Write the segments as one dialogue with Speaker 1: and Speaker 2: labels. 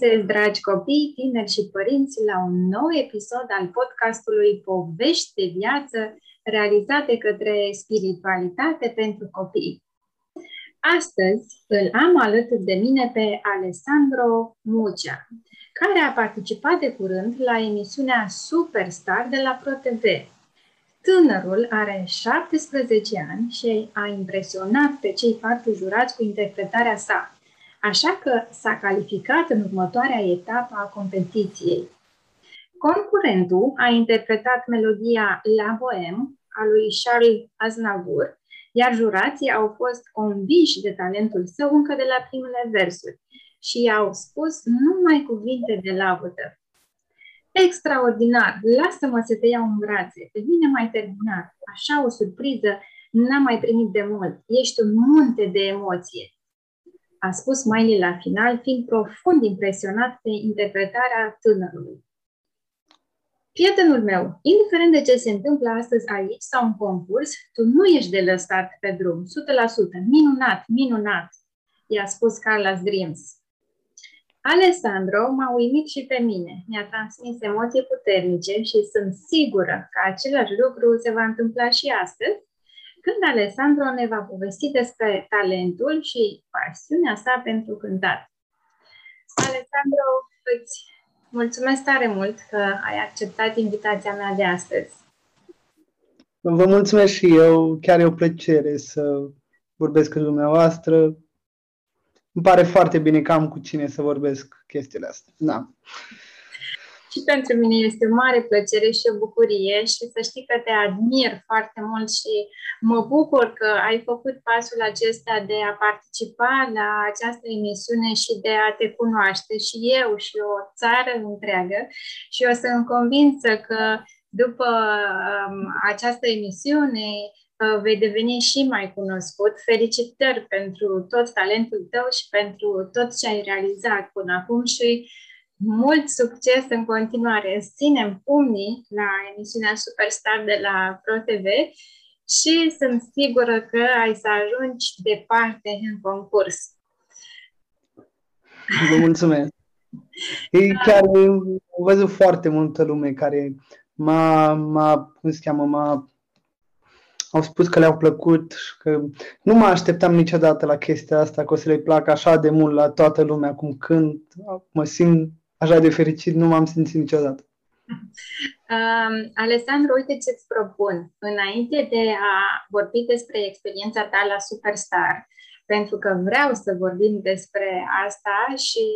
Speaker 1: Bine vă găsesc, dragi copii, tineri și părinți, la un nou episod al podcastului Povești de viață realizate către spiritualitate pentru copii. Astăzi îl am alături de mine pe Alessandro Mucea, care a participat de curând la emisiunea Superstar de la ProTV. Tânărul are 17 ani și a impresionat pe cei patru jurați cu interpretarea sa, așa că s-a calificat în următoarea etapă a competiției. Concurentul a interpretat melodia La Bohème a lui Charles Aznavour, iar jurații au fost conviși de talentul său încă de la primele versuri și i-au spus numai cuvinte de laudă. Extraordinar! Lasă-mă să te iau în brațe. Pe mine mai terminat. Așa o surpriză n-am mai primit de mult. Ești un munte de emoție a spus Miley la final, fiind profund impresionat de interpretarea tânărului. Prietenul meu, indiferent de ce se întâmplă astăzi aici sau în concurs, tu nu ești de lăsat pe drum, 100%, minunat, minunat, i-a spus Carlos Dreams. Alessandro m-a uimit și pe mine, mi-a transmis emoții puternice și sunt sigură că același lucru se va întâmpla și astăzi, când Alessandro ne va povesti despre talentul și pasiunea sa pentru cântat. Alessandro, îți mulțumesc tare mult că ai acceptat invitația mea de astăzi.
Speaker 2: Vă mulțumesc și eu, chiar e o plăcere să vorbesc cu dumneavoastră. Îmi pare foarte bine că am cu cine să vorbesc chestiile astea. Da.
Speaker 1: Și pentru mine este o mare plăcere și o bucurie și să știi că te admir foarte mult și mă bucur că ai făcut pasul acesta de a participa la această emisiune și de a te cunoaște și eu și o țară întreagă și o să îmi convinsă că după um, această emisiune uh, vei deveni și mai cunoscut. Felicitări pentru tot talentul tău și pentru tot ce ai realizat până acum și mult succes în continuare. Îți ținem pumnii la emisiunea Superstar de la ProTV și sunt sigură că ai să ajungi departe în concurs.
Speaker 2: Vă mulțumesc! E chiar am văzut foarte multă lume care m-a, m-a cum se cheamă, m-a au spus că le-au plăcut și că nu mă așteptam niciodată la chestia asta, că o să le placă așa de mult la toată lumea cum când mă simt așa de fericit nu m-am simțit niciodată.
Speaker 1: Um, Alessandru, uite ce-ți propun. Înainte de a vorbi despre experiența ta la Superstar, pentru că vreau să vorbim despre asta și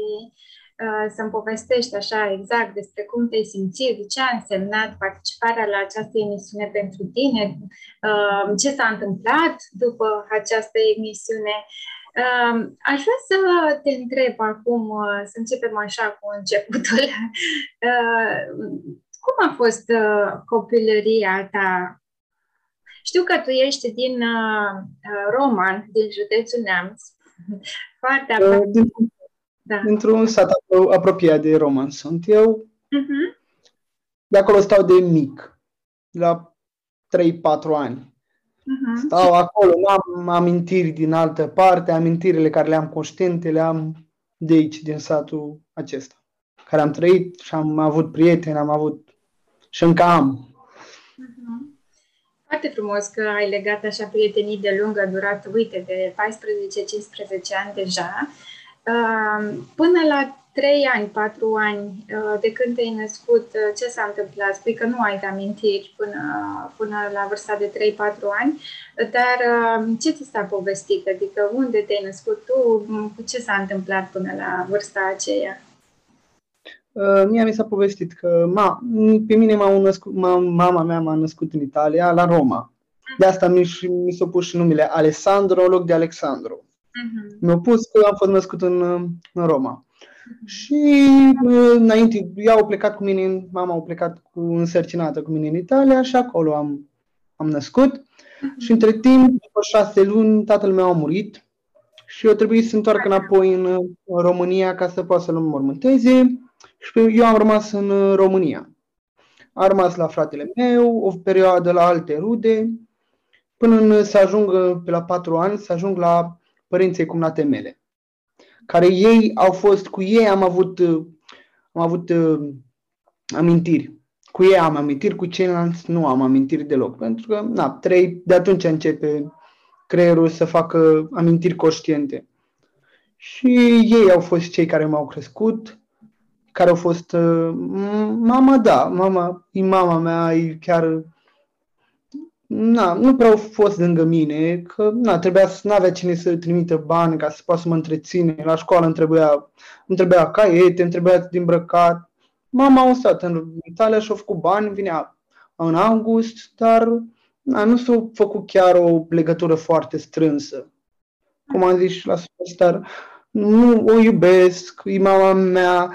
Speaker 1: uh, să-mi povestești așa exact despre cum te-ai simțit, ce a însemnat participarea la această emisiune pentru tine, uh, ce s-a întâmplat după această emisiune. Aș vrea să te întreb acum, uh, să începem așa cu începutul. Uh, cum a fost uh, copilăria ta? Știu că tu ești din Roman, din județul Neamț, foarte aproape. Din,
Speaker 2: da. Dintr-un sat apropiat de Roman sunt eu. Uh-huh. De acolo stau de mic, la 3-4 ani. Uh-huh. Stau acolo, nu am amintiri din altă parte, amintirile care le-am conștiente le am de aici, din satul acesta, care am trăit și am avut prieteni, am avut și încă am.
Speaker 1: Uh-huh. Foarte frumos că ai legat așa prietenii de lungă durată, uite, de 14-15 ani deja. Uh, până la 3 ani, 4 ani uh, de când te-ai născut, uh, ce s-a întâmplat? Spui că nu ai de amintiri până, până la vârsta de 3-4 ani, dar uh, ce ți s-a povestit? Adică unde te-ai născut tu? Cu ce s-a întâmplat până la vârsta aceea?
Speaker 2: Mie mi s-a povestit că ma, pe mine m-a născut, ma, mama mea m-a născut în Italia, la Roma. De asta mi, mi s-a pus și numele Alessandro în loc de Alexandru. Uh-huh. Mi-a pus că am fost născut în, în Roma. Și înainte, eu au plecat cu mine, mama au plecat cu însărcinată cu mine în Italia și acolo am, am născut. Uh-huh. Și între timp, după șase luni, tatăl meu a murit și eu trebuie să întoarcă înapoi în, în România ca să poată să-l mormânteze și eu am rămas în România. Am rămas la fratele meu, o perioadă la alte rude, până să ajung pe la patru ani, să ajung la părinții cumnate mele care ei au fost, cu ei am avut, am avut uh, amintiri. Cu ei am amintiri, cu ceilalți nu am amintiri deloc. Pentru că, na, trei, de atunci începe creierul să facă amintiri conștiente. Și ei au fost cei care m-au crescut, care au fost uh, mama, da, mama, e mama mea, e chiar na, nu prea au fost lângă mine, că na, trebuia să nu avea cine să trimită bani ca să poată să mă întreține. La școală îmi trebuia, îmi trebuia caiete, îmi trebuia de îmbrăcat. Mama a stat în Italia și a făcut bani, vinea în august, dar na, nu s-a făcut chiar o legătură foarte strânsă. Cum am zis și la Superstar, nu o iubesc, e mama mea,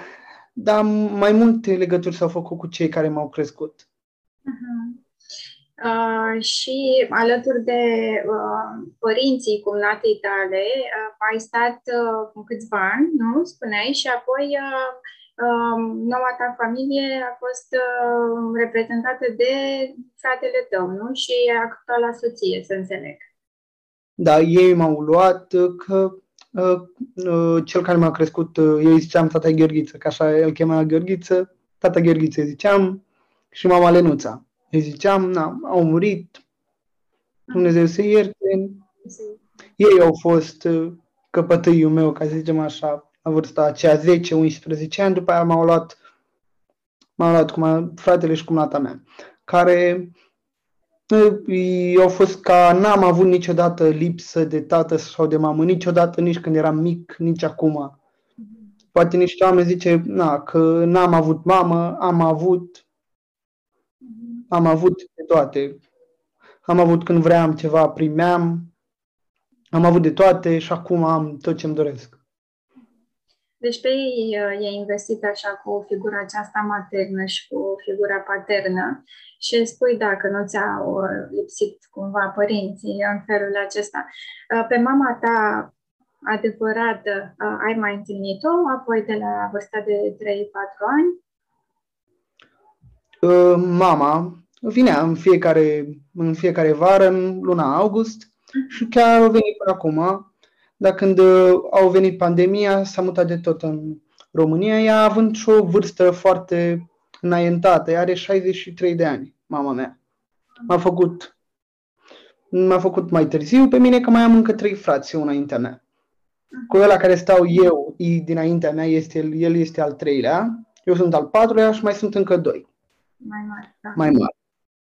Speaker 2: dar mai multe legături s-au făcut cu cei care m-au crescut.
Speaker 1: Uh-huh. Uh, și alături de uh, părinții cumnatei tale, uh, ai stat uh, câțiva ani, nu? Spuneai, și apoi uh, uh, noua ta familie a fost uh, reprezentată de fratele tău, nu? Și actuala soție, să înțeleg.
Speaker 2: Da, ei m-au luat că uh, uh, cel care m-a crescut, uh, eu îi ziceam tata Gheorghiță, că așa el chema Gheorghiță, tata Gheorghiță îi ziceam și mama Lenuța. Îi ziceam, na, au murit, Dumnezeu să ierte. Ei au fost uh, căpătâiul meu, ca să zicem așa, la vârsta aceea 10-11 ani, după aia m-au luat, m-au luat cum fratele și cumnata mea, care uh, au fost ca n-am avut niciodată lipsă de tată sau de mamă, niciodată, nici când eram mic, nici acum. Poate niște oameni zice na, că n-am avut mamă, am avut, am avut de toate. Am avut când vreau ceva, primeam. Am avut de toate și acum am tot ce-mi doresc.
Speaker 1: Deci pe ei uh, i-ai investit așa cu figura aceasta maternă și cu figura paternă și spui dacă nu ți-au uh, lipsit cumva părinții în felul acesta. Uh, pe mama ta adevărată ai mai întâlnit-o apoi de la vârsta de 3-4 ani?
Speaker 2: Mama vinea în fiecare, în fiecare vară, în luna august și chiar au venit până acum. Dar când uh, au venit pandemia, s-a mutat de tot în România, ea având și o vârstă foarte înaintată, ea are 63 de ani, mama mea. M-a făcut, m-a făcut mai târziu pe mine că mai am încă trei frați, una înaintea mea. Cu ăla care stau eu, dinaintea mea, este, el este al treilea, eu sunt al patrulea și mai sunt încă doi.
Speaker 1: Mai mari, da.
Speaker 2: Mai mari.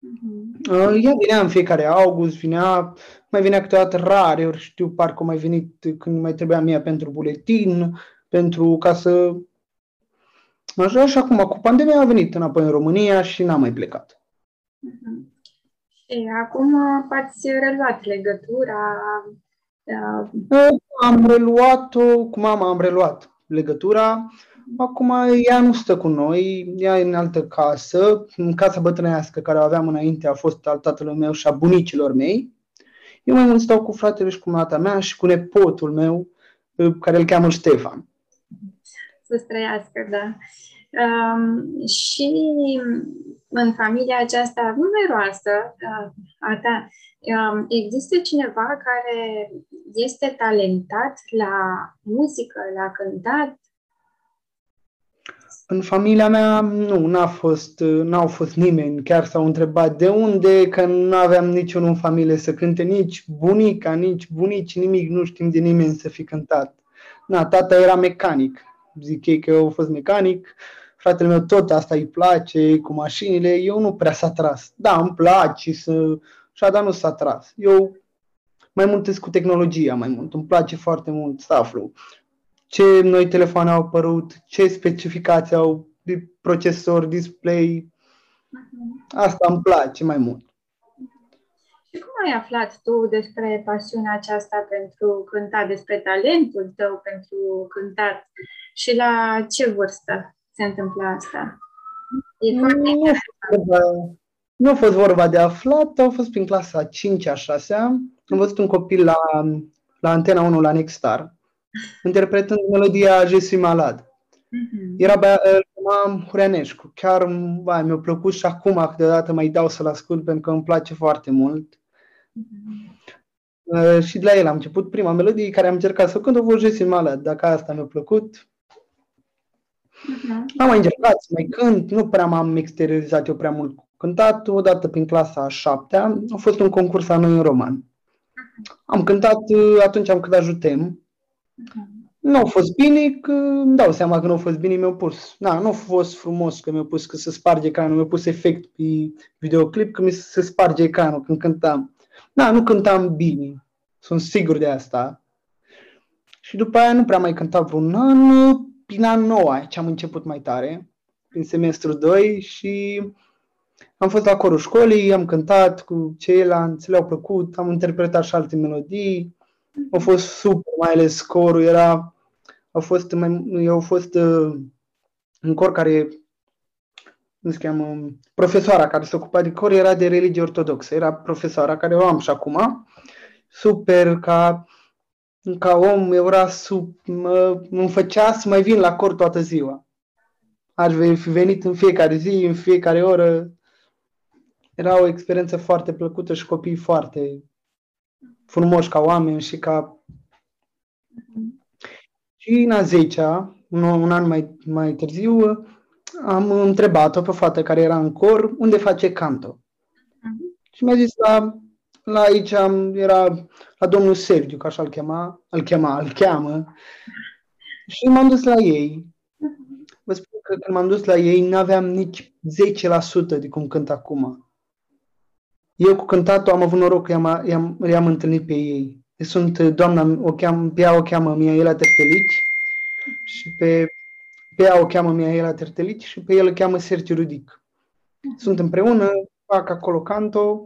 Speaker 2: Uh-huh. Ea vinea în fiecare august, vinea, mai vinea câteodată rare, ori știu, parcă mai venit când mai trebuia mie pentru buletin, pentru ca să... Așa și acum, cu pandemia a venit înapoi în România și n-a mai plecat.
Speaker 1: Uh-huh. Și acum ați reluat legătura?
Speaker 2: Uh... Am reluat-o, cu mama am reluat legătura. Acum ea nu stă cu noi, ea e în altă casă, în casa bătrânească care o aveam înainte a fost al tatălui meu și a bunicilor mei. Eu mai mult stau cu fratele și cu mata mea și cu nepotul meu, care îl cheamă Ștefan.
Speaker 1: Să străiască, da. Um, și în familia aceasta numeroasă uh, a ta, um, există cineva care este talentat la muzică, la cântat?
Speaker 2: În familia mea nu, n-a fost, n-au fost nimeni. Chiar s-au întrebat de unde, că nu aveam niciunul în familie să cânte, nici bunica, nici bunici, nimic, nu știm de nimeni să fi cântat. Na, tata era mecanic. Zic ei că eu au fost mecanic. Fratele meu tot asta îi place, cu mașinile. Eu nu prea s-a tras. Da, îmi place să... Și dar nu s-a tras. Eu mai mult cu tehnologia, mai mult. Îmi place foarte mult să aflu ce noi telefoane au apărut, ce specificații au procesor, display. Mhm. Asta îmi place mai mult.
Speaker 1: Și cum ai aflat tu despre pasiunea aceasta pentru cântat, despre talentul tău pentru cântat și la ce vârstă se întâmplă asta? E foarte
Speaker 2: nu, nu a fost vorba de aflat, a fost prin clasa 5-a, 6 Am văzut un copil la, la Antena 1 la Nexstar interpretând melodia Je suis malade. Mm-hmm. Era Mam Hureanescu. Chiar ba, mi-a plăcut și acum câteodată mai dau să-l ascult pentru că îmi place foarte mult. Mm-hmm. Uh, și de la el am început prima melodie care am încercat să cânt, a fost Jesse Malad. Dacă asta mi-a plăcut, uh-huh. am mai încercat să mai cânt, nu prea m-am exteriorizat eu prea mult cu cântat. Odată prin clasa a șaptea a fost un concurs al noi în roman. Uh-huh. Am cântat, uh, atunci am cântat Jutem. Uh-huh. Nu a fost bine, că îmi dau seama că nu a fost bine, mi-au pus. Na, nu a fost frumos că mi-au pus că se sparge ecranul, mi-au pus efect pe videoclip că mi se sparge ecranul când cântam. Da, nu cântam bine. Sunt sigur de asta. Și după aia nu prea mai cântam vreun an. Prin an nou, ce am început mai tare, prin semestru 2 și am fost la corul școlii, am cântat cu ceilalți, le-au plăcut, am interpretat și alte melodii. A fost super, mai ales corul era, a fost, mai, au fost uh, un cor care cum se cheamă, profesoara care se ocupa de cor era de religie ortodoxă. Era profesoara care o am și acum. Super, ca, ca om, era sub, mă, îmi făcea să mai vin la cor toată ziua. Aș fi venit în fiecare zi, în fiecare oră. Era o experiență foarte plăcută și copii foarte frumoși ca oameni și ca... Și în a 10 un, un an mai, mai târziu, am întrebat-o pe o fată care era în cor unde face canto. Uh-huh. Și mi-a zis la, la aici am, era la domnul Sergiu, că așa îl chema, îl chema, îl cheamă. Și m-am dus la ei. Uh-huh. Vă spun că când m-am dus la ei, nu aveam nici 10% de cum cânt acum. Eu cu cântatul am avut noroc că i-am, i-am, i-am întâlnit pe ei. Sunt doamna, o cheam, pe ea o cheamă Miaela Tertelici și pe pe ea o cheamă Mihaela Tertelici și pe el o cheamă Sergiu Rudic. Sunt împreună, fac acolo canto.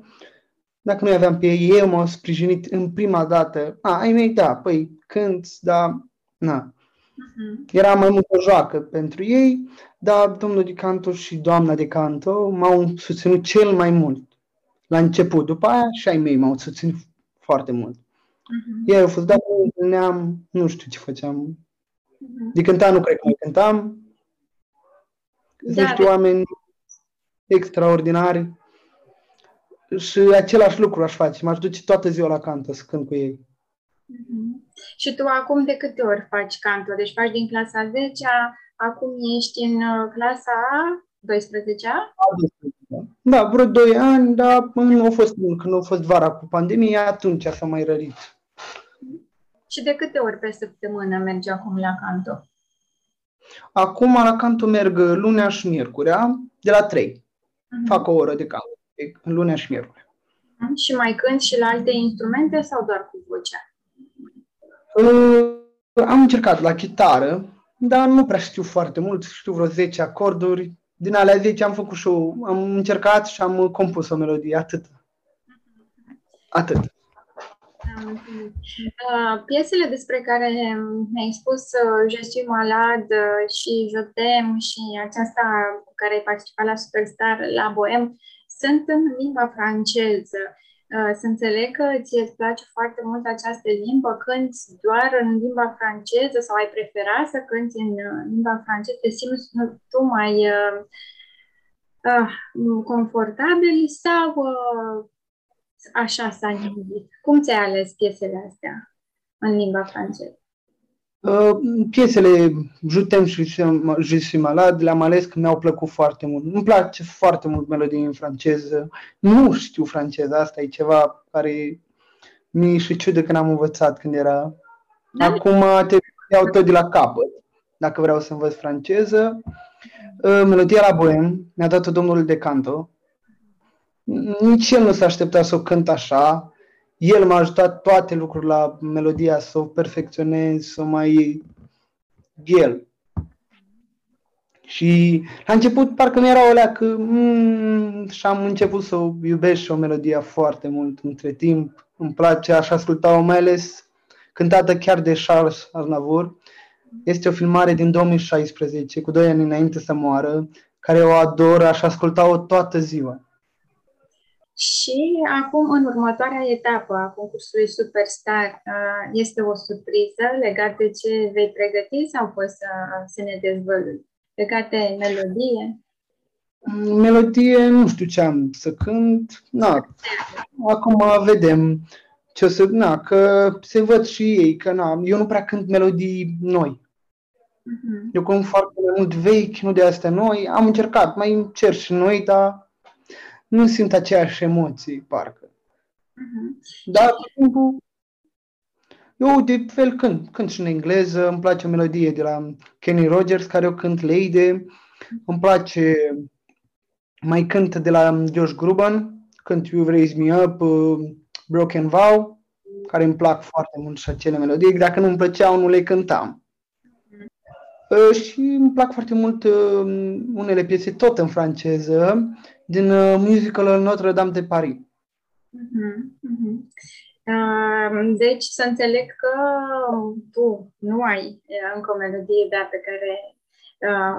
Speaker 2: Dacă noi aveam pe ei, ei m-au sprijinit în prima dată. A, ai mei, da, păi când, da, na. Uh-huh. Era mai mult o joacă pentru ei, dar domnul de canto și doamna de canto m-au susținut cel mai mult. La început, după aia și ai mei m-au susținut foarte mult. Uh-huh. Ei au fost, dacă ne-am, nu știu ce făceam, de cânta nu cred că mai cântam. Sunt da, niște oameni extraordinari și același lucru aș face. M-aș duce toată ziua la cantă să cânt cu ei.
Speaker 1: Mm-hmm. Și tu acum de câte ori faci canto? Deci faci din clasa 10 acum ești în uh, clasa 12-a?
Speaker 2: Da, vreo 2 ani, dar nu a fost, când a fost vara cu pandemia, atunci s-a mai rărit.
Speaker 1: Și de câte ori pe săptămână mergi acum la canto?
Speaker 2: Acum la canto merg lunea și miercurea, de la 3. Uh-huh. Mhm. Fac o oră de canto, lunea și miercurea.
Speaker 1: Uh-huh. Și mai cânt și la alte instrumente sau doar cu vocea?
Speaker 2: Uh, am încercat la chitară, dar nu prea știu foarte mult, știu vreo 10 acorduri. Din alea 10 am făcut și o, am încercat și am compus o melodie, atât. Atât.
Speaker 1: Uh, piesele despre care mi-ai spus, uh, Je suis malade uh, și Jotem și aceasta cu care ai participat la Superstar la Bohem, sunt în limba franceză. Să înțeleg că ție îți place foarte mult această limbă, când doar în limba franceză sau ai prefera să cânti în limba franceză, te simți tu mai uh, confortabil sau uh, așa s-a nimerit. Cum ți-ai ales piesele astea în limba franceză?
Speaker 2: Uh, piesele Jutem și Je suis malade le-am ales că mi-au plăcut foarte mult. Îmi place foarte mult melodie în franceză. Nu știu franceză, asta e ceva care mi și ciudă când am învățat când era. Da. Acum te iau tot de la capăt, dacă vreau să învăț franceză. Uh, melodia la Bohem mi-a dat-o domnul de canto, nici el nu s-a așteptat să o cânt așa. El m-a ajutat toate lucrurile la melodia, să o perfecționez, să o mai... El. Și la început parcă mi-era o leacă mm, și am început să o iubesc și o melodie foarte mult între timp. Îmi place, aș asculta-o mai ales cântată chiar de Charles Aznavour. Este o filmare din 2016, cu doi ani înainte să moară, care o ador, aș asculta-o toată ziua.
Speaker 1: Și acum, în următoarea etapă a concursului Superstar, este o surpriză legată de ce vei pregăti sau poți să, să ne dezvălui? Legat de melodie?
Speaker 2: Melodie, nu știu ce am să cânt. Na, acum vedem. ce o să, na, că se văd și ei, că na, eu nu prea cânt melodii noi. Uh-huh. Eu cânt foarte mult vechi, nu de astea noi. Am încercat, mai încerc și noi, dar nu simt aceeași emoții, parcă. Uh-huh. Dar cu timpul, eu de fel cânt, cânt și în engleză, îmi place o melodie de la Kenny Rogers, care eu cânt Lady, îmi place, mai cânt de la Josh Gruban, cânt You Raise Me Up, uh, Broken Vow, care îmi plac foarte mult și acele melodii. Dacă nu îmi plăceau, nu le cântam. Uh, și îmi plac foarte mult uh, unele piese tot în franceză, din uh, musicalul Notre-Dame de Paris. Uh-huh,
Speaker 1: uh-huh. Uh, deci să înțeleg că tu nu ai încă o melodie da, pe care, uh,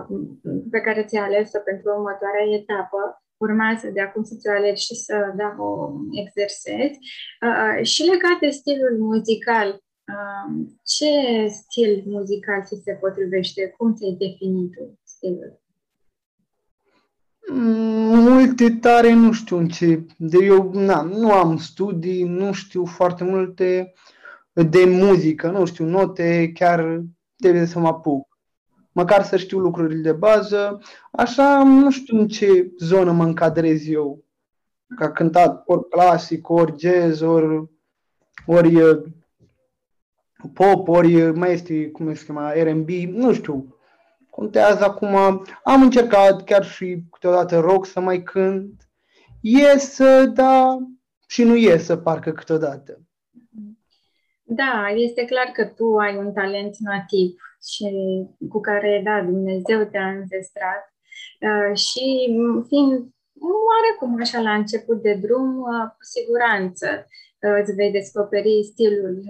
Speaker 1: pe care ți-ai ales-o pentru următoarea etapă, urmează de acum să ți-o alegi și să da, o exersezi. Uh, și legat de stilul muzical, uh, ce stil muzical ți se potrivește? Cum ți-ai definit stilul?
Speaker 2: Multe tare nu știu în ce. De eu na, nu am studii, nu știu foarte multe de muzică, nu știu note, chiar trebuie să mă apuc măcar să știu lucrurile de bază. Așa, nu știu în ce zonă mă încadrez eu. Ca cântat ori clasic, ori jazz, ori, ori pop, ori mai este, cum se chema, R&B, nu știu. Contează acum, am încercat chiar și câteodată rock să mai cânt. Iesă, da, și nu iesă parcă câteodată.
Speaker 1: Da, este clar că tu ai un talent nativ și cu care, da, Dumnezeu te-a înzestrat uh, și fiind oarecum așa la început de drum, uh, cu siguranță uh, îți vei descoperi stilul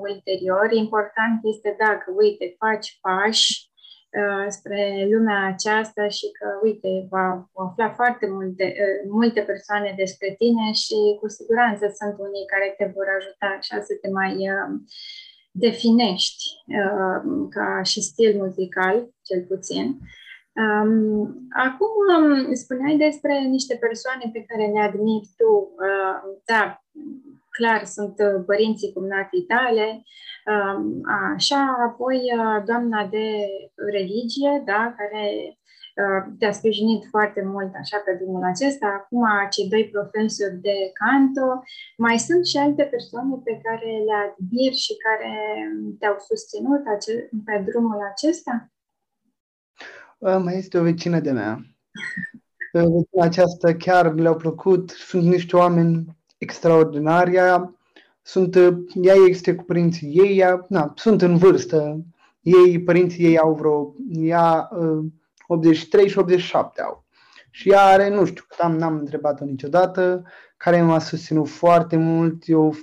Speaker 1: ulterior. Important este dacă, uite, faci pași Uh, spre lumea aceasta și că, uite, va afla foarte multe, uh, multe persoane despre tine și cu siguranță sunt unii care te vor ajuta așa să te mai uh, definești ca și stil muzical, cel puțin. Um, acum um, spuneai despre niște persoane pe care le admiri tu. Uh, da, clar, sunt părinții cumnatii tale, Așa, apoi doamna de religie, da, care te-a sprijinit foarte mult așa pe drumul acesta, acum cei doi profesori de canto, mai sunt și alte persoane pe care le admir și care te-au susținut pe drumul acesta?
Speaker 2: Mai este o vecină de mea. Vecina aceasta chiar le-au plăcut, sunt niște oameni extraordinari sunt, ea este cu părinții ei, ea, na, sunt în vârstă, ei, părinții ei au vreo, ea 83 și 87 au. Și ea are, nu știu, am, n-am întrebat-o niciodată, care m-a susținut foarte mult, eu,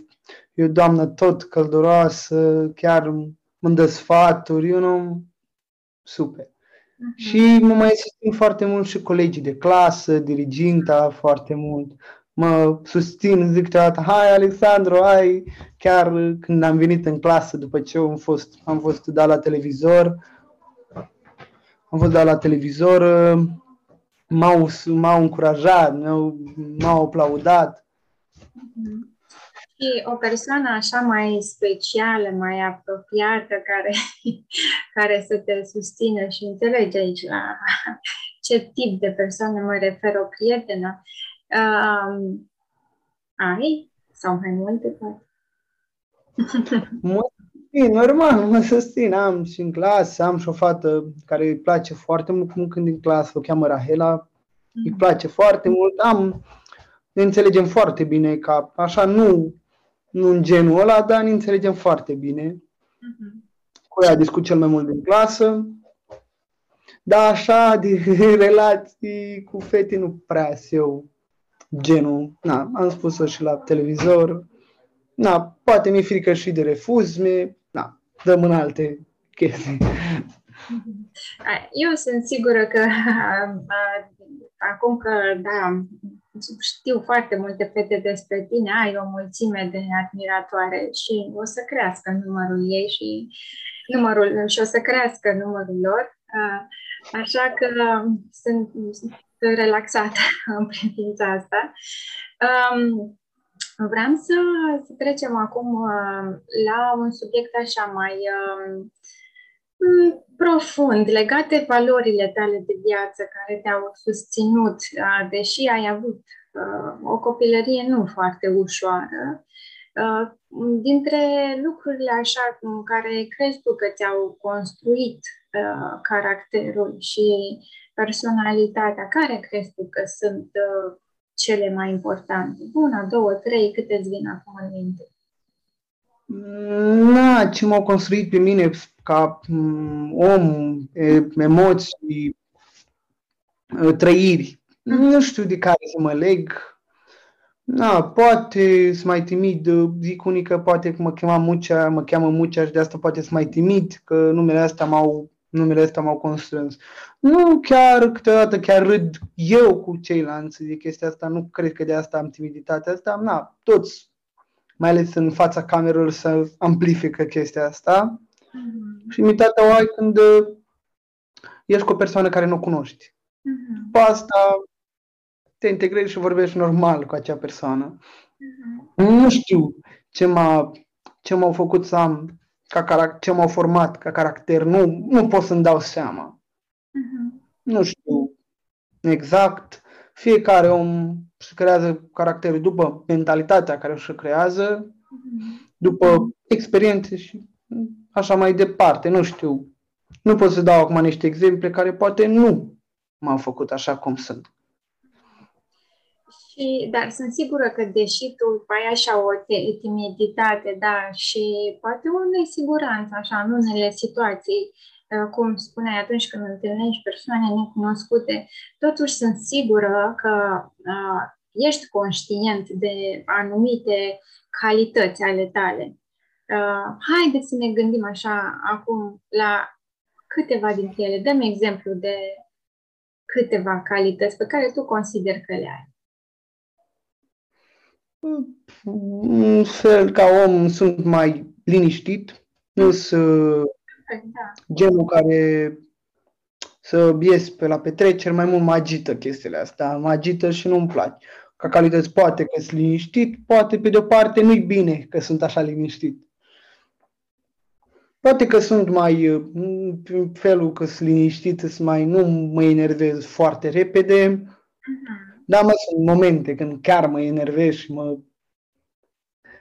Speaker 2: eu doamnă tot călduroasă, chiar îmi dă sfaturi, eu nu, super. Uh-huh. Și mă mai susțin foarte mult și colegii de clasă, diriginta foarte mult mă susțin, zic câteodată, hai Alexandru, hai, chiar când am venit în clasă după ce am fost, am fost dat la televizor, am fost dat la televizor, m-au, m-au încurajat, m-au, m-au aplaudat.
Speaker 1: Și o persoană așa mai specială, mai apropiată, care, care să te susțină și înțelege aici la ce tip de persoană mă refer, o prietenă, Um, ai? Sau mai multe, poate?
Speaker 2: E normal, mă susțin. Am și în clasă, am și o fată care îi place foarte mult cum când în clasă, o cheamă Rahela. Mm-hmm. Îi place foarte mult. Am, ne înțelegem foarte bine, ca așa nu, nu în genul ăla, dar ne înțelegem foarte bine. Mm-hmm. Cu ea discut cel mai mult din clasă. Dar așa, de relații cu fete nu prea eu genul, na, am spus-o și la televizor, na, poate mi-e frică și de refuz, mi na, dăm în alte chestii.
Speaker 1: Eu sunt sigură că acum că, da, știu foarte multe fete despre tine, ai o mulțime de admiratoare și o să crească numărul ei și numărul și o să crească numărul lor. Așa că sunt relaxată în privința asta. Um, vreau să, să trecem acum uh, la un subiect așa mai uh, profund, legat de valorile tale de viață care te-au susținut, uh, deși ai avut uh, o copilărie nu foarte ușoară. Uh, dintre lucrurile așa cu care crezi tu că ți-au construit uh, caracterul și personalitatea, care crezi tu că sunt uh, cele mai importante? Una, două, trei, câte îți vin acum în minte?
Speaker 2: Na, ce m-au construit pe mine ca um, om, emoții, trăiri. Mm. Nu știu de care să mă leg. Na, poate să mai timid, zic unii că poate că mă chema Mucea, mă cheamă Mucea și de asta poate să mai timid, că numele astea m-au, numele astea m-au constrâns. Nu chiar, câteodată chiar râd eu cu ceilalți, zic chestia asta, nu cred că de asta am timiditatea asta, na, toți, mai ales în fața camerelor, să amplifică chestia asta. Mm-hmm. Și imitatea o ai când uh, ești cu o persoană care nu o cunoști. Mm-hmm. Pe asta te integrezi și vorbești normal cu acea persoană. Mm-hmm. Nu știu ce m-a, ce m-au făcut să am ca caract- ce m-au format ca caracter, nu, nu pot să-mi dau seama. Mm-hmm. Nu știu exact. Fiecare om își creează caracterul după mentalitatea care își creează, mm-hmm. după experiențe și așa mai departe. Nu știu. Nu pot să dau acum niște exemple care poate nu m-au făcut așa cum sunt.
Speaker 1: Și, dar sunt sigură că deși tu ai așa o timiditate, da, și poate o nesiguranță, așa, în unele situații, uh, cum spuneai, atunci când întâlnești persoane necunoscute, totuși sunt sigură că uh, ești conștient de anumite calități ale tale. Uh, haideți să ne gândim așa acum la câteva dintre ele. Dăm exemplu de câteva calități pe care tu consider că le ai.
Speaker 2: În fel, ca om, sunt mai liniștit. Nu sunt da. genul care să ies pe la petreceri, mai mult mă agită chestiile astea, mă agită și nu-mi place. Ca calități poate că sunt liniștit, poate pe de-o parte nu-i bine că sunt așa liniștit. Poate că sunt mai, în felul că sunt liniștit, sunt mai, nu mă enervez foarte repede, uh-huh. Dar mă sunt momente când chiar mă enervez și mă,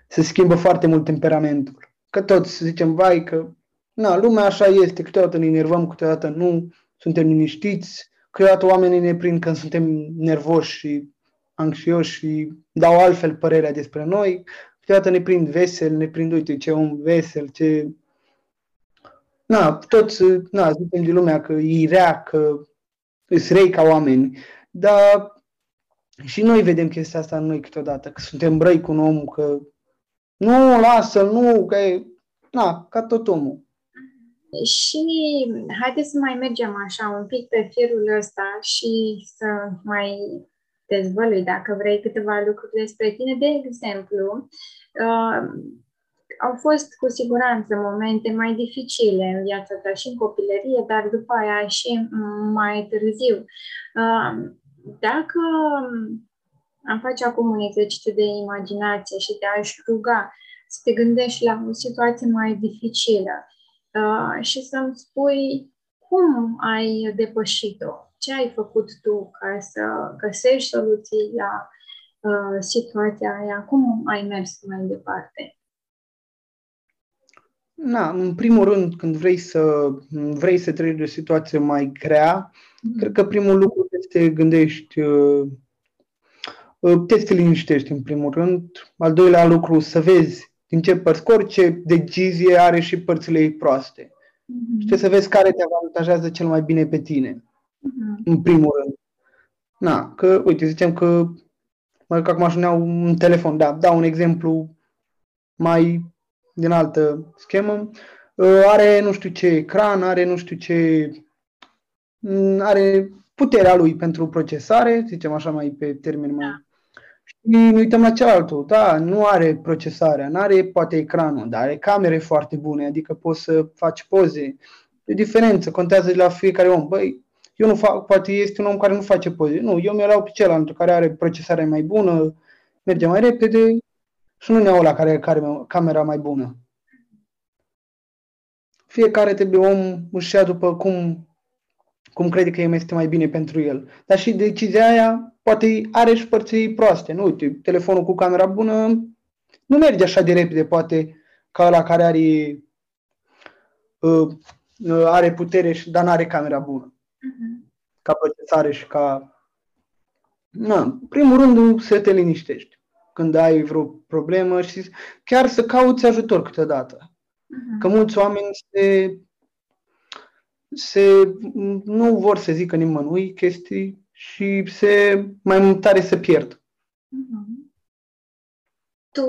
Speaker 2: se schimbă foarte mult temperamentul. Că toți zicem, vai, că na, lumea așa este, câteodată ne enervăm, câteodată nu, suntem liniștiți, câteodată oamenii ne prind când suntem nervoși și anxioși și dau altfel părerea despre noi, câteodată ne prind vesel, ne prind, uite, ce om vesel, ce na, toți, na, zicem din lumea că e rea, că sunt rei ca oameni, dar și noi vedem chestia asta în noi câteodată, că suntem răi cu un om, că nu, lasă-l, nu, că e, na, ca tot omul.
Speaker 1: Și haideți să mai mergem așa un pic pe firul ăsta și să mai dezvălui, dacă vrei, câteva lucruri despre tine. De exemplu, uh, au fost cu siguranță momente mai dificile în viața ta și în copilărie, dar după aia și mai târziu. Um, dacă am face acum un exercițiu de imaginație și de a-și ruga să te gândești la o situație mai dificilă uh, și să-mi spui cum ai depășit-o, ce ai făcut tu ca să găsești soluții la uh, situația aia, cum ai mers mai departe.
Speaker 2: Na, în primul rând, când vrei să, vrei să treci de o situație mai grea, mm-hmm. Cred că primul lucru este să te gândești, uh, uh, te să liniștești în primul rând. Al doilea lucru, să vezi din ce părți, orice decizie are și părțile ei proaste. Mm-hmm. Și să vezi care te avantajează cel mai bine pe tine, mm-hmm. în primul rând. Na, că, uite, zicem că, mă, că acum aș un telefon, da, dau un exemplu mai din altă schemă, uh, are nu știu ce ecran, are nu știu ce, mm, are puterea lui pentru procesare, zicem așa mai pe termen mai... Da. Și ne uităm la cealaltă, da, nu are procesarea, nu are poate ecranul, dar are camere foarte bune, adică poți să faci poze. E diferență, contează de la fiecare om. Băi, eu nu fac, poate este un om care nu face poze. Nu, eu mi-o iau pe celălalt care are procesarea mai bună, merge mai repede, Și nu ne la care are camera mai bună. Fiecare trebuie om își ia după cum, cum crede că este mai bine pentru el. Dar și decizia aia poate are și părții proaste. Nu, uite, telefonul cu camera bună nu merge așa de repede, poate, ca la care are, uh, uh, are putere, și, dar nu are camera bună. Uh-huh. Ca procesare și ca... Na, în primul rând să te liniștești când ai vreo problemă și chiar să cauți ajutor câteodată. Uh-huh. Că mulți oameni se, se, nu vor să zică nimănui chestii și se mai tare să pierd. Uh-huh.
Speaker 1: Tu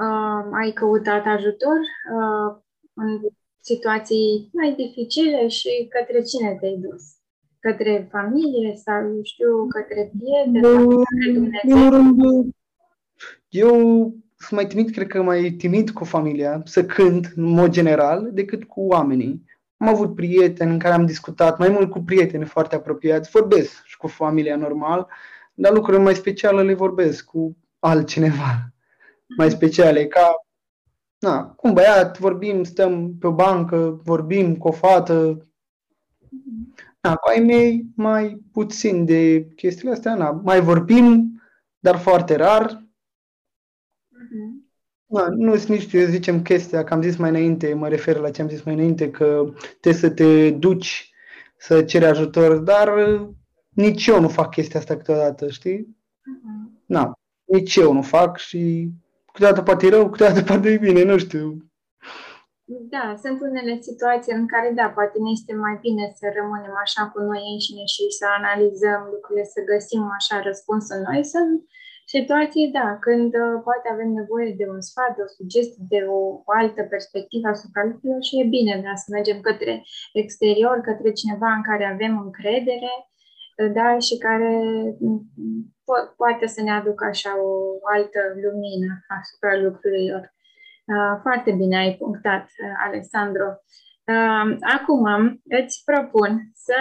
Speaker 1: uh, ai căutat ajutor uh, în situații mai dificile și către cine te-ai dus? Către familie sau, știu, către prieteni sau către Dumnezeu?
Speaker 2: Eu sunt mai timid, cred că mai timid cu familia, să cânt în mod general, decât cu oamenii. Am avut prieteni în care am discutat, mai mult cu prieteni foarte apropiați, vorbesc și cu familia normal, dar lucruri mai speciale le vorbesc cu altcineva mai speciale, ca na, cu un băiat, vorbim, stăm pe o bancă, vorbim cu o fată. Na, cu ai mei mai puțin de chestiile astea, na, mai vorbim, dar foarte rar. Da, nu sunt nici, zicem, chestia, că am zis mai înainte, mă refer la ce am zis mai înainte, că trebuie să te duci să ceri ajutor, dar nici eu nu fac chestia asta câteodată, știi? Uh-huh. Na, nici eu nu fac și câteodată poate e rău, câteodată poate e bine, nu știu.
Speaker 1: Da, sunt unele situații în care, da, poate ne este mai bine să rămânem așa cu noi înșine și să analizăm lucrurile, să găsim așa răspunsul noi. Sunt situații, da, când uh, poate avem nevoie de un sfat, de o sugestie, de o, o altă perspectivă asupra lucrurilor și e bine, da, să mergem către exterior, către cineva în care avem încredere, uh, da, și care mm, po- poate să ne aducă așa o altă lumină asupra lucrurilor. Uh, foarte bine ai punctat, Alessandro. Acum îți propun să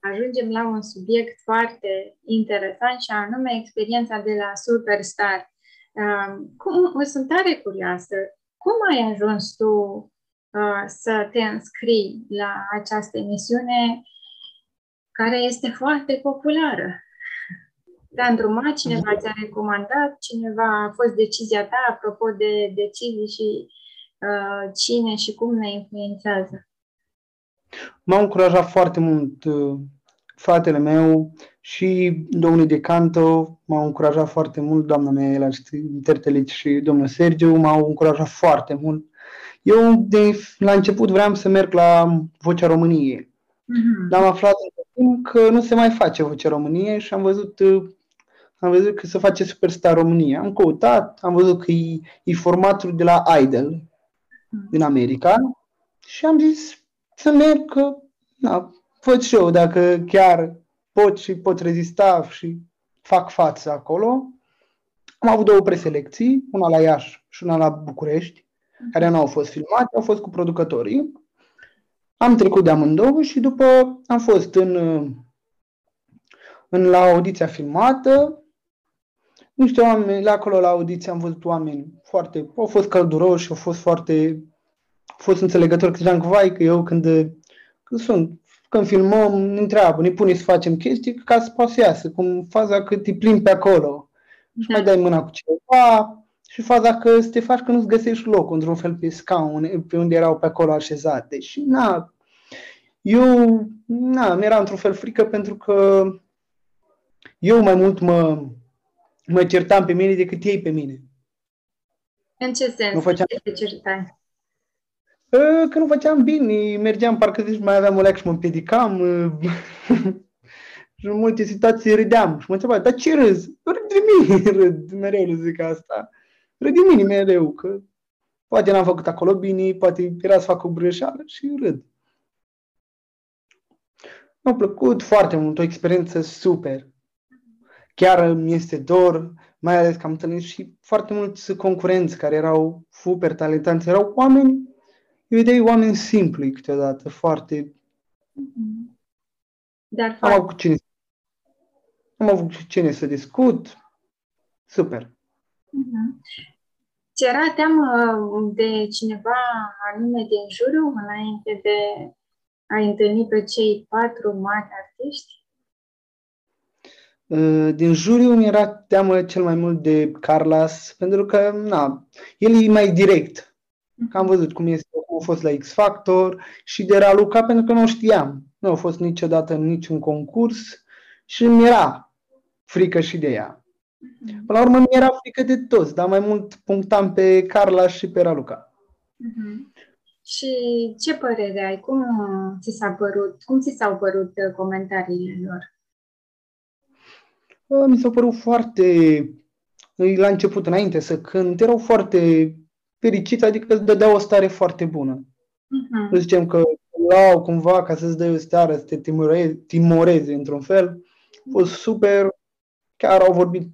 Speaker 1: ajungem la un subiect foarte interesant și anume experiența de la Superstar. Cum, sunt tare curioasă. Cum ai ajuns tu uh, să te înscrii la această emisiune care este foarte populară? Te-a îndrumat, cineva ți-a recomandat, cineva a fost decizia ta apropo de decizii și Uh, cine și cum ne influențează?
Speaker 2: M-a încurajat foarte mult uh, fratele meu și domnul de Canto m-au încurajat foarte mult, doamna mea la Tertelici și domnul Sergiu m-au încurajat foarte mult. Eu de la început vreau să merg la Vocea României. Mm-hmm. Dar am aflat că nu se mai face Vocea României și am văzut uh, am văzut că se face Superstar România. Am căutat, am văzut că e, e formatul de la Idol, din America și am zis să merg că na, văd și eu dacă chiar pot și pot rezista și fac față acolo. Am avut două preselecții, una la Iași și una la București, care nu au fost filmate, au fost cu producătorii. Am trecut de amândouă și după am fost în, în la audiția filmată. Niște oameni, la acolo la audiție am văzut oameni foarte, au fost călduroși, au fost foarte, au fost înțelegători, că ziceam că vai, că eu când, când sunt, când filmăm, ne întreabă, ne pune să facem chestii ca să poată să iasă, cum faza că te plimbi pe acolo și mai dai mâna cu ceva și faza că să te faci că nu-ți găsești loc într-un fel pe scaun, pe unde erau pe acolo așezate. Și na, eu, na, mi-era într-un fel frică pentru că eu mai mult mă, mă certam pe mine decât ei pe mine.
Speaker 1: În ce sens? Nu făceam... te certai?
Speaker 2: Ă, că nu făceam bine, mergeam, parcă zici, mai aveam o leac și mă împiedicam. Ă, și în multe situații râdeam și mă întreba, dar ce râzi? Râd de mine, râd, mereu le zic asta. Râd de mine mereu, că poate n-am făcut acolo bine, poate era să fac o greșeală și râd. Mi-a plăcut foarte mult, o experiență super. Chiar mi este dor mai ales că am întâlnit și foarte mulți concurenți care erau super talentați, erau oameni, eu vedeai oameni simpli câteodată, foarte...
Speaker 1: Dar
Speaker 2: am avut cine, am avut cine să discut, super.
Speaker 1: Uh-huh. Ți era teamă de cineva anume din jurul înainte de a întâlni pe cei patru mari artiști?
Speaker 2: Uh, din juriu mi era teamă cel mai mult de Carlas, pentru că, na, el e mai direct. Că am văzut cum este, cum a fost la X Factor și de Raluca pentru că nu știam. Nu a fost niciodată în niciun concurs și mi era frică și de ea. Mhm. Până la urmă mi era frică de toți, dar mai mult punctam pe Carla și pe Raluca.
Speaker 1: Uh-huh. Și ce părere ai? Cum ți s-a părut? Cum ți s-au părut uh, comentariile lor?
Speaker 2: Mi s-au părut foarte, la început, înainte să cânt, erau foarte fericiți, adică îți dădeau o stare foarte bună. Uh-huh. Nu zicem că lau cumva ca să-ți dai o stare, să te timorezi, timorezi într-un fel. A fost super, chiar au vorbit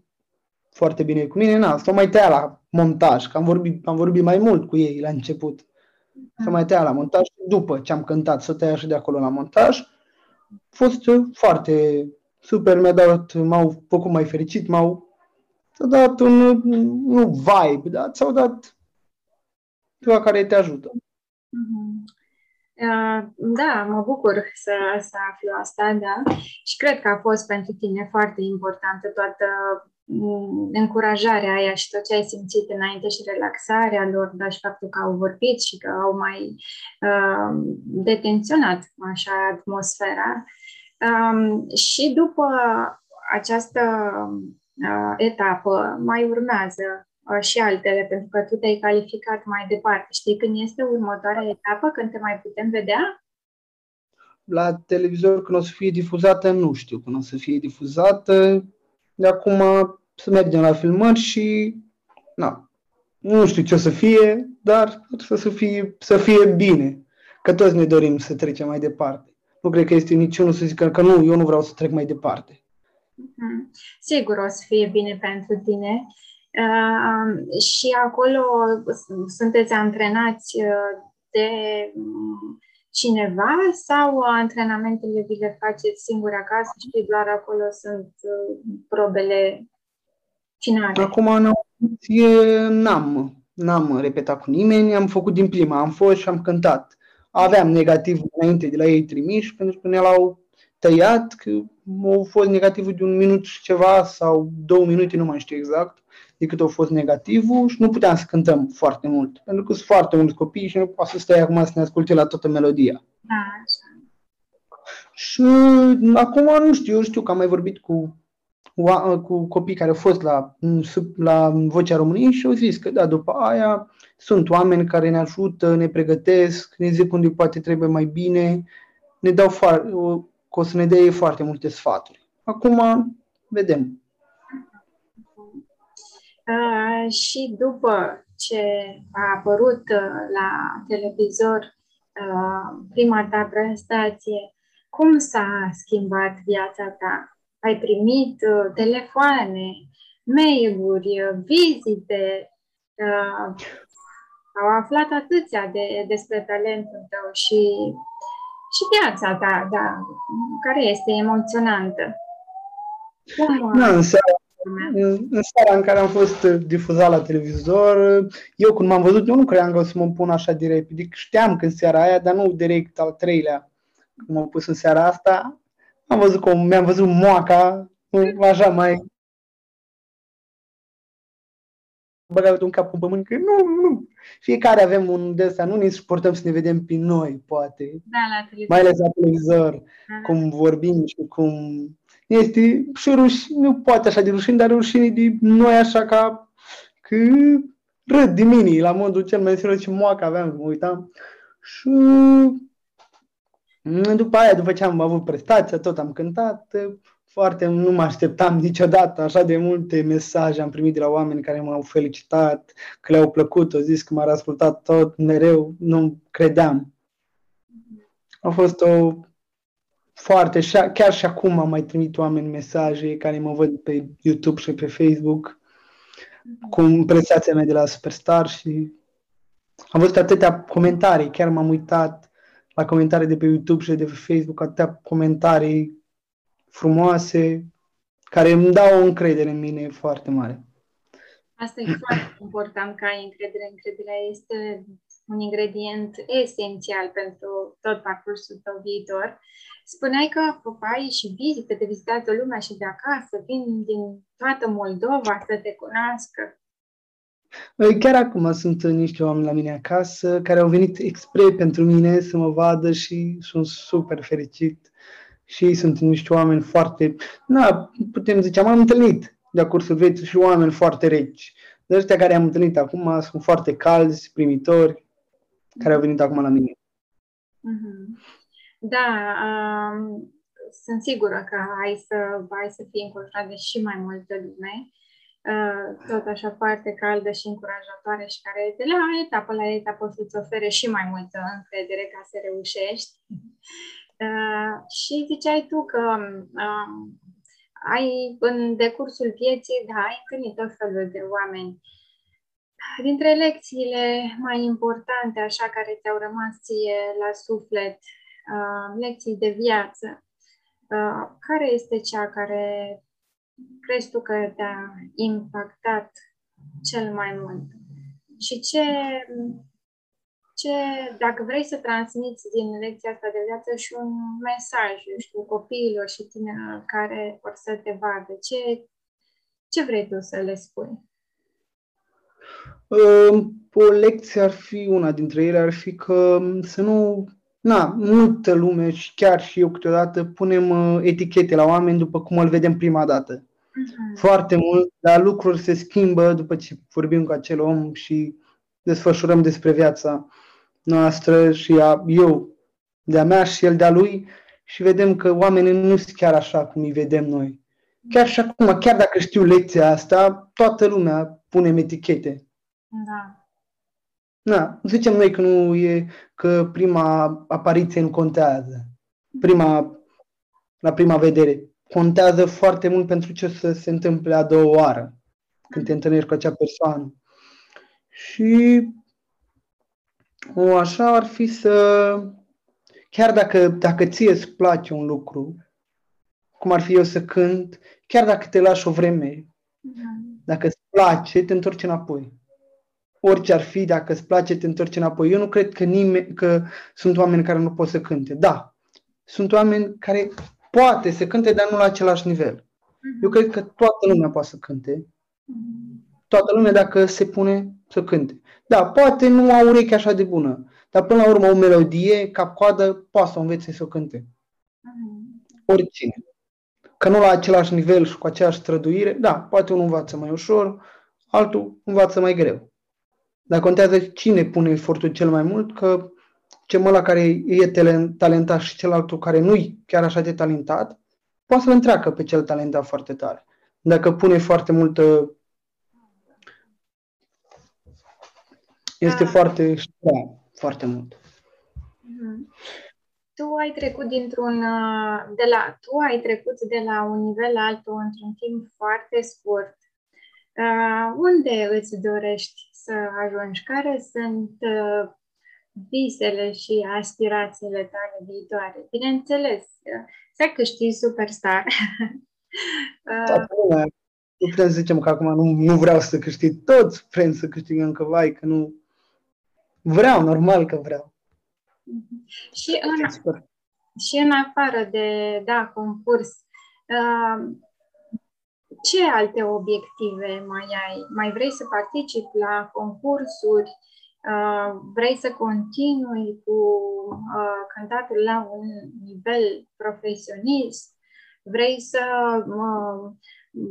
Speaker 2: foarte bine cu mine. Na, s-au mai tăiat la montaj, că am vorbit, am vorbit mai mult cu ei la început. Uh-huh. S-au mai tăiat la montaj după ce am cântat, să tăia și de acolo la montaj. A fost foarte super, mi-a dat, m-au făcut mai fericit, m-au dat un, nu vibe, dar ți-au dat ceva care te ajută.
Speaker 1: Mm-hmm. Uh, da, mă bucur să, să aflu asta, da. Și cred că a fost pentru tine foarte importantă toată mm, încurajarea aia și tot ce ai simțit înainte și relaxarea lor, dar și faptul că au vorbit și că au mai uh, detenționat așa atmosfera. Um, și după această uh, etapă mai urmează uh, și altele, pentru că tu te-ai calificat mai departe. Știi când este următoarea etapă, când te mai putem vedea?
Speaker 2: La televizor, când o să fie difuzată, nu știu când o să fie difuzată. De acum să mergem la filmări și na, nu știu ce o să fie, dar să fie, să fie bine. Că toți ne dorim să trecem mai departe nu cred că este niciunul să zică că nu, eu nu vreau să trec mai departe.
Speaker 1: Mm-hmm. Sigur o să fie bine pentru tine. Uh, și acolo sunteți antrenați uh, de cineva sau antrenamentele vi le faceți singur acasă și doar acolo sunt uh, probele finale?
Speaker 2: Acum în n-am, n-am repetat cu nimeni, am făcut din prima, am fost și am cântat aveam negativ înainte de la ei trimiși, pentru că ne l-au tăiat, că au fost negativul de un minut și ceva sau două minute, nu mai știu exact, de cât a fost negativul și nu puteam să cântăm foarte mult, pentru că sunt foarte mulți copii și nu poate să stai acum să ne asculte la toată melodia.
Speaker 1: Da, așa.
Speaker 2: Și acum nu știu, eu știu că am mai vorbit cu cu copii care au fost la, la Vocea României și au zis că da, după aia sunt oameni care ne ajută, ne pregătesc, ne zic unde poate trebuie mai bine, ne dau foarte, o să ne dea foarte multe sfaturi. Acum vedem.
Speaker 1: Uh, și după ce a apărut uh, la televizor uh, prima ta prestație, cum s-a schimbat viața ta? ai primit uh, telefoane, mail-uri, uh, vizite, uh, au aflat atâția de, despre talentul tău și, și viața ta, da, care este emoționantă.
Speaker 2: Cum, da, în seara, în seara în care am fost difuzat la televizor, eu când m-am văzut, eu nu credeam că o să mă pun așa direct. Adică știam că în seara aia, dar nu direct al treilea. Când m-am pus în seara asta, am văzut cum mi-am văzut moaca, așa mai băgat un cap în pământ, că nu, nu. Fiecare avem un de ăsta, nu ne suportăm să ne vedem pe noi, poate.
Speaker 1: Da, la televizor.
Speaker 2: Mai ales la televizor, da, da. cum vorbim și cum... Este și rușine, nu poate așa de rușine, dar rușine de noi așa ca că râd de mine, la modul cel mai serios și moacă aveam, mă uitam. Și după aia, după ce am avut prestația, tot am cântat, foarte, nu mă așteptam niciodată, așa de multe mesaje am primit de la oameni care m-au felicitat, că le-au plăcut, au zis că m-au ascultat tot mereu, nu credeam. A fost o foarte, chiar și acum am mai trimit oameni mesaje care mă văd pe YouTube și pe Facebook cu prestația mea de la Superstar și am văzut atâtea comentarii, chiar m-am uitat la comentarii de pe YouTube și de pe Facebook, atâtea comentarii frumoase care îmi dau o încredere în mine foarte mare.
Speaker 1: Asta e foarte important ca ai încredere. Încrederea este un ingredient esențial pentru tot parcursul tău viitor. Spuneai că popai și vizite, te vizitează lumea și de acasă, vin din toată Moldova să te cunoască.
Speaker 2: Chiar acum sunt niște oameni la mine acasă care au venit expre pentru mine să mă vadă și sunt super fericit. Și sunt niște oameni foarte, na, putem zice, am întâlnit de-a cursul vieții și oameni foarte reci. De ăștia care am întâlnit acum sunt foarte calzi, primitori, care au venit acum la mine.
Speaker 1: Mm-hmm. Da, um, sunt sigură că ai să, ai să fii încurajat de și mai multă lume Uh, tot așa foarte caldă și încurajatoare și care de la etapă la etapă o să-ți ofere și mai multă încredere ca să reușești. Uh, și ziceai tu că um, ai în decursul vieții, da, ai întâlnit tot felul de oameni. Dintre lecțiile mai importante, așa, care ți-au rămas ție la suflet, uh, lecții de viață, uh, care este cea care crezi tu că te-a impactat cel mai mult? Și ce, ce, dacă vrei să transmiți din lecția asta de viață și un mesaj, eu știu, copiilor și tine care vor să te vadă, ce, ce vrei tu să le spui?
Speaker 2: O lecție ar fi, una dintre ele ar fi că să nu, na, multă lume și chiar și eu câteodată punem uh, etichete la oameni după cum îl vedem prima dată. Mhm. foarte mult, dar lucruri se schimbă după ce vorbim cu acel om și desfășurăm despre viața noastră și a, eu de-a mea și el de-a lui și vedem că oamenii nu sunt chiar așa cum îi vedem noi. Chiar și acum, chiar dacă știu lecția asta, toată lumea pune etichete.
Speaker 1: Da.
Speaker 2: Da, zicem noi că nu e, că prima apariție nu contează. Prima, la prima vedere contează foarte mult pentru ce să se întâmple a doua oară, când te întâlnești cu acea persoană. Și o așa ar fi să, chiar dacă, dacă ție îți place un lucru, cum ar fi eu să cânt, chiar dacă te lași o vreme, dacă îți place, te întorci înapoi. Orice ar fi, dacă îți place, te întorci înapoi. Eu nu cred că, nimeni, că sunt oameni care nu pot să cânte. Da, sunt oameni care poate să cânte, dar nu la același nivel. Mhm. Eu cred că toată lumea poate să cânte. Mhm. Toată lumea dacă se pune să cânte. Da, poate nu au ureche așa de bună, dar până la urmă o melodie, cap-coadă, poate să o învețe să o cânte. Mhm. Oricine. Că nu la același nivel și cu aceeași străduire, da, poate unul învață mai ușor, altul învață mai greu. Dar contează cine pune efortul cel mai mult, că ce ăla care e talentat și celălalt care nu-i chiar așa de talentat, poate să-l întreacă pe cel talentat foarte tare. Dacă pune foarte multă... Este da. foarte... Da, foarte mult.
Speaker 1: Mm-hmm. Tu ai trecut dintr-un... Uh, de la, tu ai trecut de la un nivel la altul într-un timp foarte scurt. Uh, unde îți dorești să ajungi? Care sunt uh, visele și aspirațiile tale viitoare. Bineînțeles, să câștigi superstar.
Speaker 2: Uh, nu putem să zicem că acum nu, nu vreau să câștig toți, vrem să câștigăm că vai, că nu... Vreau, normal că vreau.
Speaker 1: Și în, și în afară de, da, concurs, uh, ce alte obiective mai ai? Mai vrei să participi la concursuri? Uh, vrei să continui cu uh, cântatul la un nivel profesionist, vrei să uh,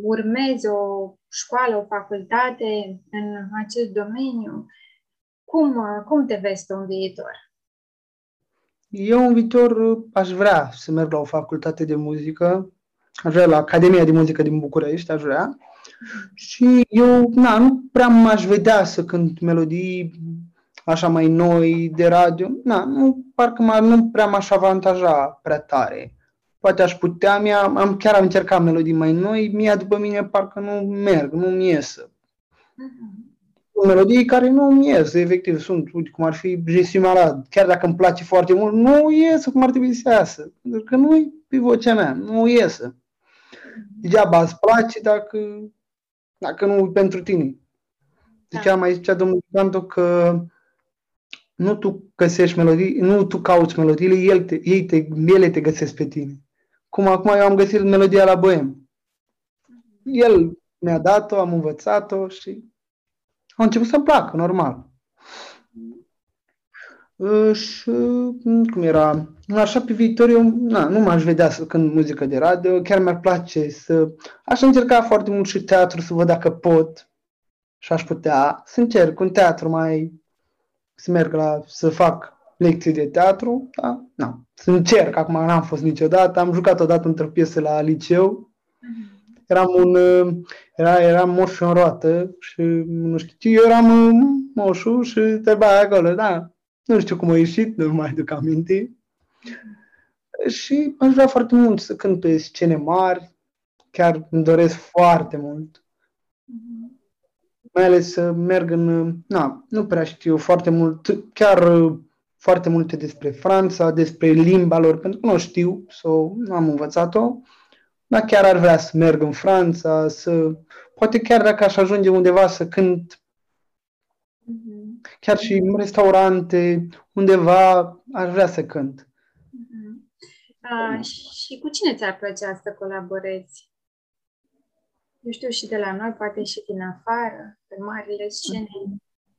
Speaker 1: urmezi o școală, o facultate în acest domeniu, cum, uh, cum te vezi tu în viitor?
Speaker 2: Eu în viitor aș vrea să merg la o facultate de muzică, aș vrea la Academia de Muzică din București, aș vrea. Și eu, na, nu prea m-aș vedea să cânt melodii așa mai noi de radio. Na, nu, parcă m- nu prea m-aș avantaja prea tare. Poate aș putea, mi am, chiar am încercat melodii mai noi, mie după mine parcă nu merg, nu mi iesă. Uh-huh. Melodii care nu mi ies, efectiv, sunt, uite, cum ar fi Jesimala, chiar dacă îmi place foarte mult, nu iesă cum ar trebui să iasă. Pentru că nu e pe vocea mea, nu iesă. Degeaba îți place dacă, dacă nu pentru tine. Zicea, mai zicea domnul Canto că nu tu găsești melodii, nu tu cauți melodiile, el te, ei te, ele te găsesc pe tine. Cum acum eu am găsit melodia la Boem. El mi-a dat-o, am învățat-o și a început să-mi placă, normal. Și cum era, așa pe viitor eu na, nu m-aș vedea să cânt muzică de radio, chiar mi-ar place să... Aș încerca foarte mult și teatru să văd dacă pot și aș putea să încerc un teatru mai... să merg la... să fac lecții de teatru, da? Na, să încerc, acum n-am fost niciodată, am jucat odată într-o piesă la liceu, eram un, era, eram moș în roată și nu știu, eu eram moșul și trebuia acolo, da, nu știu cum a ieșit, nu mai duc aminte. Și aș vrea foarte mult să cânt pe scene mari, chiar îmi doresc foarte mult. Mai ales să merg în, na, nu prea știu foarte mult, chiar foarte multe despre Franța, despre limba lor, pentru că nu știu sau nu am învățat-o, dar chiar ar vrea să merg în Franța, să, poate chiar dacă aș ajunge undeva să cânt chiar și în restaurante, undeva, aș vrea să cânt.
Speaker 1: Uh, și cu cine ți-ar plăcea să colaborezi? Eu știu și de la noi, poate și din afară, pe marile scene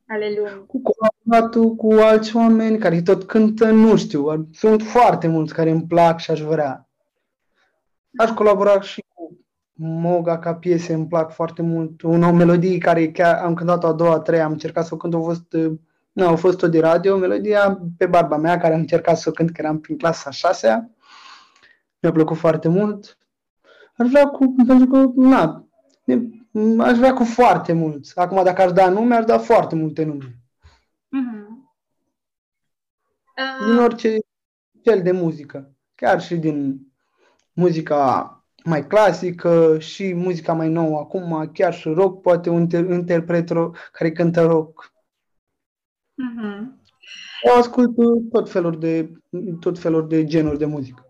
Speaker 1: ale lumii.
Speaker 2: Cu colaboratul cu alți oameni care tot cântă, nu știu. Sunt foarte mulți care îmi plac și aș vrea. Aș colabora și Moga ca piese îmi plac foarte mult. Una melodie care chiar am cântat-o a doua, a treia, am încercat să o cânt, a fost, nu, a fost o de radio, melodia pe barba mea, care am încercat să o cânt, că eram prin clasa a șasea. Mi-a plăcut foarte mult. Aș vrea cu, pentru că, na, aș vrea cu foarte mulți. Acum, dacă aș da nume, aș da foarte multe nume. Uh-huh. Uh... Din orice fel de muzică. Chiar și din muzica mai clasică și muzica mai nouă acum, chiar și rock, poate un interpret rock care cântă rock. Mm-hmm. Eu ascult tot felul de, tot felul de genuri de muzică.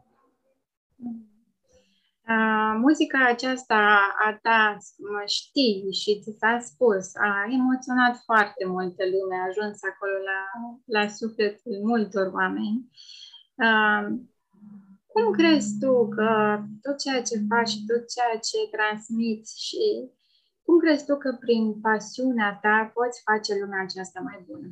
Speaker 1: Uh, muzica aceasta a ta, mă știi și ți s-a spus, a emoționat foarte multă lume, a ajuns acolo la, la sufletul multor oameni. Uh, cum crezi tu că tot ceea ce faci și tot ceea ce transmiți și cum crezi tu că prin pasiunea ta poți face lumea aceasta mai bună?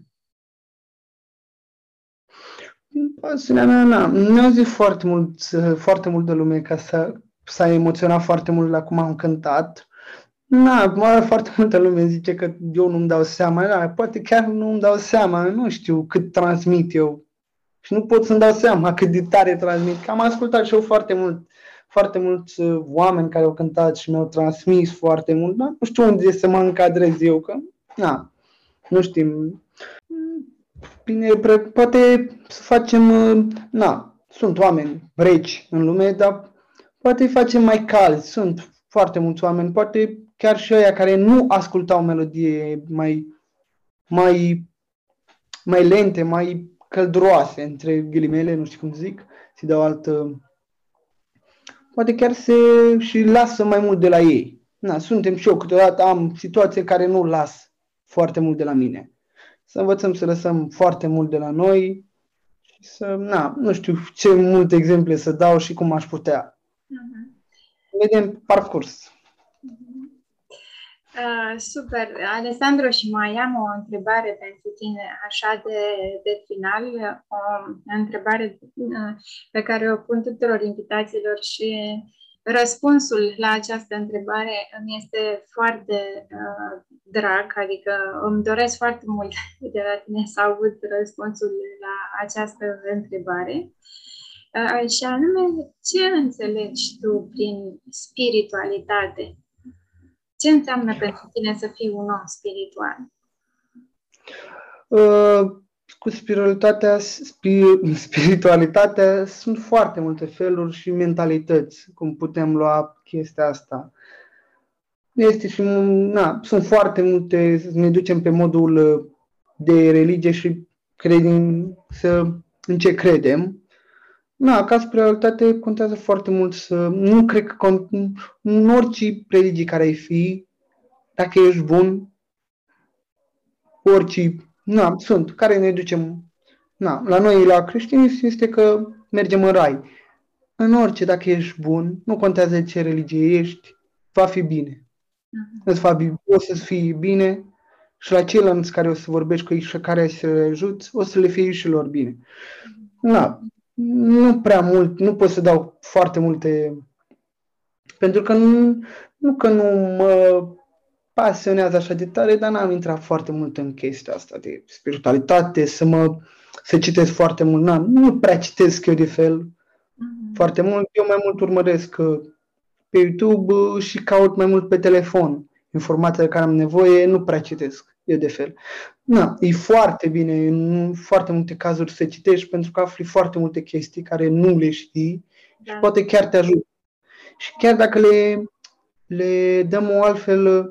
Speaker 2: Pasiunea mea, na, mi-au zis foarte mult, foarte mult de lume ca să s-a emoționat foarte mult la cum am cântat. Na, mă, foarte multă lume zice că eu nu-mi dau seama, da, poate chiar nu-mi dau seama, nu știu cât transmit eu și nu pot să-mi dau seama cât de tare transmit. Că am ascultat și eu foarte mult, foarte mulți uh, oameni care au cântat și mi-au transmis foarte mult, dar nu știu unde să mă încadrez eu, că na, nu știm. Bine, poate să facem, uh, na, sunt oameni reci în lume, dar poate îi facem mai calzi. Sunt foarte mulți oameni, poate chiar și ăia care nu ascultau melodie mai, mai, mai lente, mai călduroase, între ghilimele, nu știu cum zic, să dau altă... Poate chiar se și lasă mai mult de la ei. Na, suntem și eu, câteodată am situații care nu las foarte mult de la mine. Să învățăm să lăsăm foarte mult de la noi și să, na, nu știu ce multe exemple să dau și cum aș putea. Uh-huh. Vedem parcurs.
Speaker 1: Uh, super. Alessandro și mai am o întrebare pentru tine, așa de, de final, o întrebare uh, pe care o pun tuturor invitațiilor și răspunsul la această întrebare îmi este foarte uh, drag, adică îmi doresc foarte mult de la tine să aud răspunsul la această întrebare. Uh, și anume, ce înțelegi tu prin spiritualitate? Ce înseamnă pentru tine să fii un om spiritual?
Speaker 2: Uh, cu spiritualitatea, spiritualitatea sunt foarte multe feluri și mentalități cum putem lua chestia asta. Este și, na, sunt foarte multe, ne ducem pe modul uh, de religie și credem să, în ce credem. Na, ca spiritualitate contează foarte mult să... Nu cred că în orice religie care ai fi, dacă ești bun, orice, na, sunt, care ne ducem, na, la noi, la creștinism, este că mergem în rai. În orice, dacă ești bun, nu contează ce religie ești, va fi bine. Uh-huh. Îți va, o să fii bine și la ceilalți care o să vorbești cu ei și care să le ajuți, o să le fie și lor bine. Na, nu prea mult, nu pot să dau foarte multe, pentru că nu, nu că nu mă pasionează așa de tare, dar n-am intrat foarte mult în chestia asta de spiritualitate, să mă să citesc foarte mult. N-am, nu prea citesc eu de fel mm-hmm. foarte mult. Eu mai mult urmăresc uh, pe YouTube uh, și caut mai mult pe telefon. Informațiile care am nevoie nu prea citesc eu de fel. Na, e foarte bine în foarte multe cazuri să citești pentru că afli foarte multe chestii care nu le știi da. și poate chiar te ajută. Și chiar dacă le, le dăm o altfel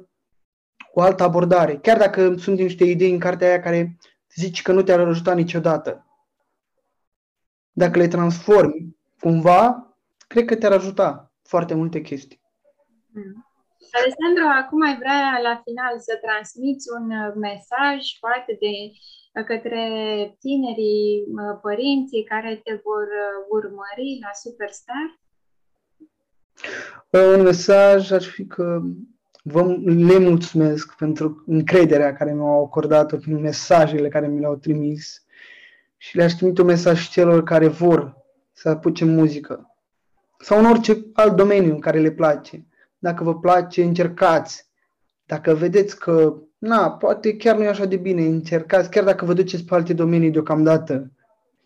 Speaker 2: o altă abordare. Chiar dacă sunt niște idei în cartea aia care zici că nu te-ar ajuta niciodată. Dacă le transformi cumva, cred că te-ar ajuta foarte multe chestii.
Speaker 1: Mm. Alessandro, acum ai vrea la final să transmiți un uh, mesaj poate de uh, către tinerii uh, părinții care te vor urmări la Superstar?
Speaker 2: Un mesaj ar fi că Vă le mulțumesc pentru încrederea care mi-au acordat-o prin mesajele care mi le-au trimis și le-aș trimite un mesaj celor care vor să apuce muzică sau în orice alt domeniu în care le place. Dacă vă place, încercați. Dacă vedeți că, na, poate chiar nu e așa de bine, încercați, chiar dacă vă duceți pe alte domenii deocamdată.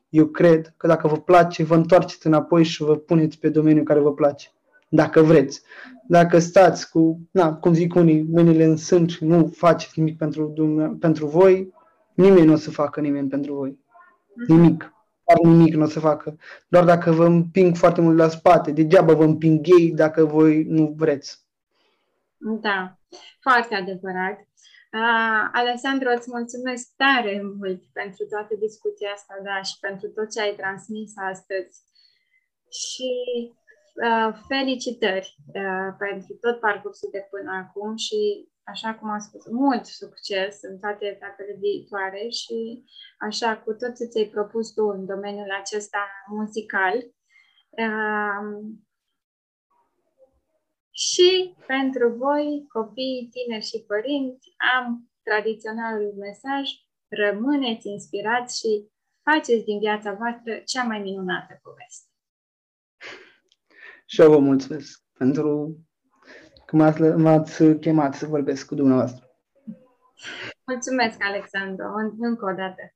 Speaker 2: Eu cred că dacă vă place, vă întoarceți înapoi și vă puneți pe domeniul care vă place dacă vreți. Dacă stați cu, na, cum zic unii, mâinile în sân și nu faceți nimic pentru, pentru voi, nimeni nu o să facă nimeni pentru voi. Nimic. Doar nimic nu o să facă. Doar dacă vă împing foarte mult la spate, degeaba vă împing ei dacă voi nu vreți.
Speaker 1: Da, foarte adevărat. Uh, Alessandro, îți mulțumesc tare mult pentru toată discuția asta, da, și pentru tot ce ai transmis astăzi. Și Uh, felicitări uh, pentru tot parcursul de până acum și, așa cum am spus, mult succes în toate etapele viitoare și, așa, cu tot ce ți-ai propus tu în domeniul acesta muzical. Uh, și pentru voi, copii, tineri și părinți, am tradiționalul mesaj, rămâneți inspirați și faceți din viața voastră cea mai minunată poveste.
Speaker 2: Și eu vă mulțumesc pentru că m-ați, m-ați chemat să vorbesc cu dumneavoastră.
Speaker 1: Mulțumesc, Alexandru, încă o dată.